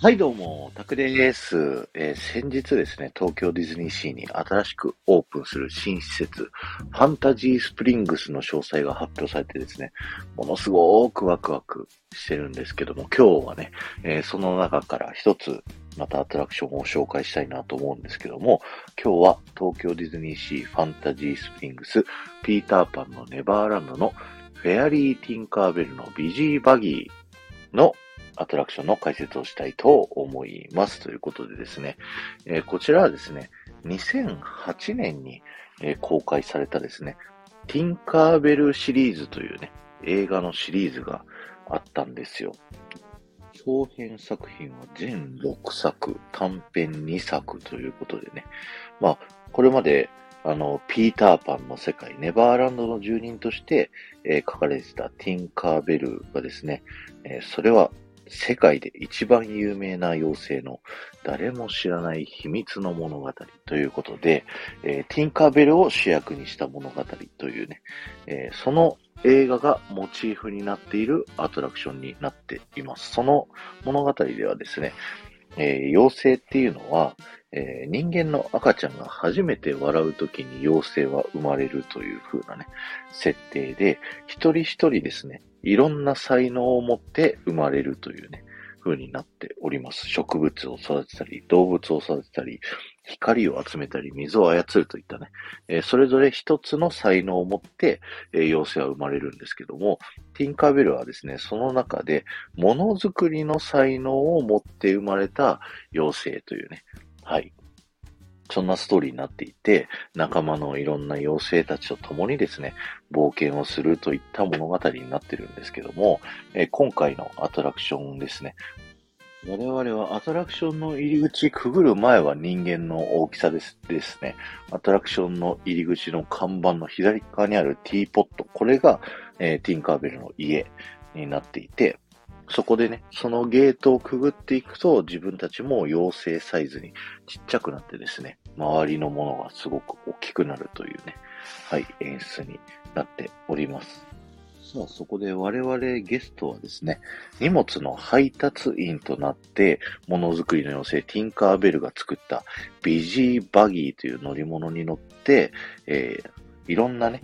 はい、どうも、タクです、えー、先日ですね、東京ディズニーシーに新しくオープンする新施設、ファンタジースプリングスの詳細が発表されてですね、ものすごくワクワクしてるんですけども、今日はね、えー、その中から一つ、またアトラクションを紹介したいなと思うんですけども、今日は東京ディズニーシーファンタジースプリングス、ピーターパンのネバーランドのフェアリー・ティンカーベルのビジーバギーのアトラクションの解説をしたいと思います。ということでですね、えー、こちらはですね、2008年に、えー、公開されたですね、ティンカーベルシリーズというね、映画のシリーズがあったんですよ。長編作品は全6作、短編2作ということでね。まあ、これまで、あの、ピーターパンの世界、ネバーランドの住人として、えー、書かれてたティンカーベルがですね、えー、それは世界で一番有名な妖精の誰も知らない秘密の物語ということで、えー、ティンカーベルを主役にした物語というね、えー、その映画がモチーフになっているアトラクションになっています。その物語ではですね、えー、妖精っていうのは、えー、人間の赤ちゃんが初めて笑うときに妖精は生まれるという風なね、設定で、一人一人ですね、いろんな才能を持って生まれるというね、風になっております。植物を育てたり、動物を育てたり、光を集めたり、水を操るといったね、えー、それぞれ一つの才能を持って、えー、妖精は生まれるんですけども、ティンカーベルはですね、その中で、ものづくりの才能を持って生まれた妖精というね、はい。そんなストーリーになっていて、仲間のいろんな妖精たちと共にですね、冒険をするといった物語になってるんですけども、え、今回のアトラクションですね。我々はアトラクションの入り口くぐる前は人間の大きさですですね。アトラクションの入り口の看板の左側にあるティーポット。これが、えー、ティンカーベルの家になっていて、そこでね、そのゲートをくぐっていくと、自分たちも妖精サイズにちっちゃくなってですね、周りのものがすごく大きくなるというね、はい、演出になっております。さあ、そこで我々ゲストはですね、荷物の配達員となって、ものづくりの妖精ティンカーベルが作ったビジーバギーという乗り物に乗って、えー、いろんなね、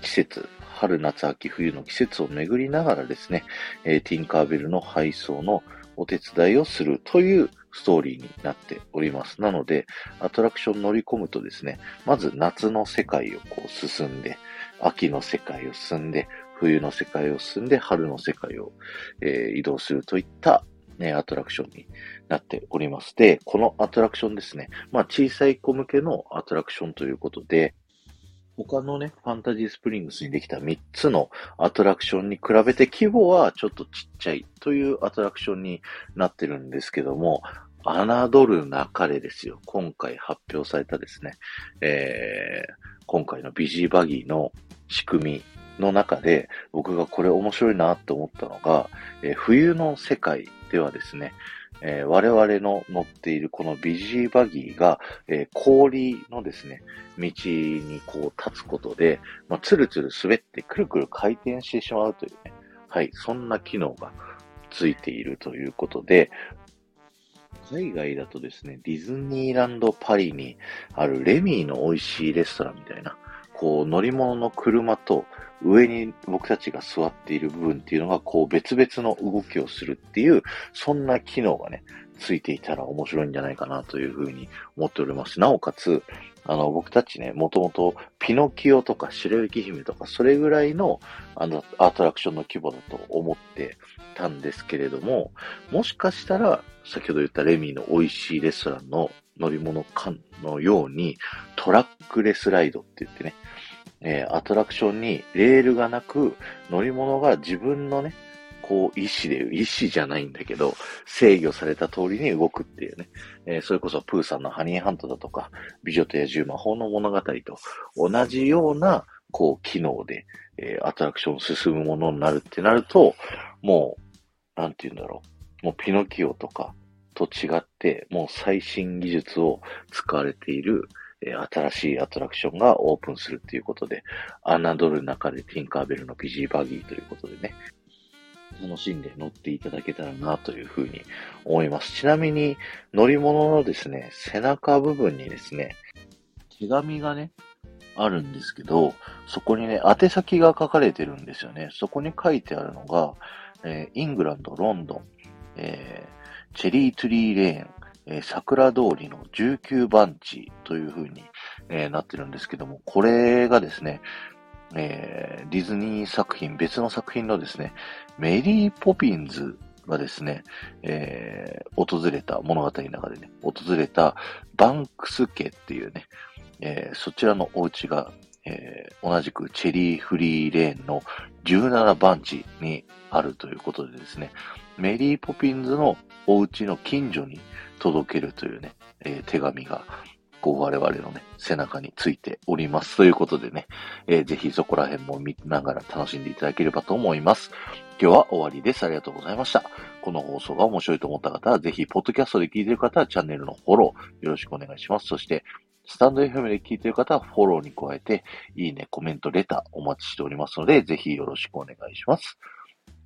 季節、春、夏、秋、冬の季節を巡りながらですね、えー、ティンカーベルの配送のお手伝いをするというストーリーになっております。なので、アトラクション乗り込むとですね、まず夏の世界をこう進んで、秋の世界を進んで、冬の世界を進んで、春の世界を、えー、移動するといった、ね、アトラクションになっております。で、このアトラクションですね、まあ小さい子向けのアトラクションということで、他のね、ファンタジースプリングスにできた3つのアトラクションに比べて規模はちょっとちっちゃいというアトラクションになってるんですけども、侮るなかれですよ。今回発表されたですね、えー、今回のビジーバギーの仕組みの中で、僕がこれ面白いなと思ったのが、えー、冬の世界ではですね、えー、我々の乗っているこのビジーバギーが、えー、氷のですね、道にこう立つことで、まあ、つるつる滑ってくるくる回転してしまうというね、はい、そんな機能がついているということで、海外だとですね、ディズニーランドパリにあるレミーの美味しいレストランみたいな、こう乗り物の車と上に僕たちが座っている部分っていうのが、こう別々の動きをするっていう、そんな機能がね、ついていたら面白いんじゃないかなというふうに思っております。なおかつ、あの、僕たちね、もともとピノキオとか白雪姫とか、それぐらいの、あの、アトラクションの規模だと思ってたんですけれども、もしかしたら、先ほど言ったレミーの美味しいレストランの乗り物館のように、トラックレスライドって言ってね、えー、アトラクションにレールがなく、乗り物が自分のね、こう、意志で、意志じゃないんだけど、制御された通りに動くっていうね。えー、それこそプーさんのハニーハントだとか、美女と野獣魔法の物語と同じような、こう、機能で、えー、アトラクション進むものになるってなると、もう、なんて言うんだろう。もうピノキオとかと違って、もう最新技術を使われている、え新しいアトラクションがオープンするということで、侮る中でティンカーベルのピジーバギーということでね。楽しんで乗っていただけたらなというふうに思います。ちなみに乗り物のですね、背中部分にですね、手紙がね、あるんですけど、そこにね、宛先が書かれてるんですよね。そこに書いてあるのが、えー、イングランド、ロンドン、えー、チェリートリーレーン、えー、桜通りの19番地という風に、えー、なってるんですけども、これがですね、えー、ディズニー作品、別の作品のですね、メリー・ポピンズがですね、え、訪れた、物語の中でね、訪れたバンクス家っていうね、え、そちらのお家が、え、同じくチェリーフリーレーンの17番地にあるということでですね、メリー・ポピンズのお家の近所に届けるというね、えー、手紙が、こう我々のね、背中についております。ということでね、えー、ぜひそこら辺も見ながら楽しんでいただければと思います。今日は終わりです。ありがとうございました。この放送が面白いと思った方は、ぜひ、ポッドキャストで聞いている方はチャンネルのフォローよろしくお願いします。そして、スタンド FM で聞いている方はフォローに加えて、いいね、コメント、レターお待ちしておりますので、ぜひよろしくお願いします。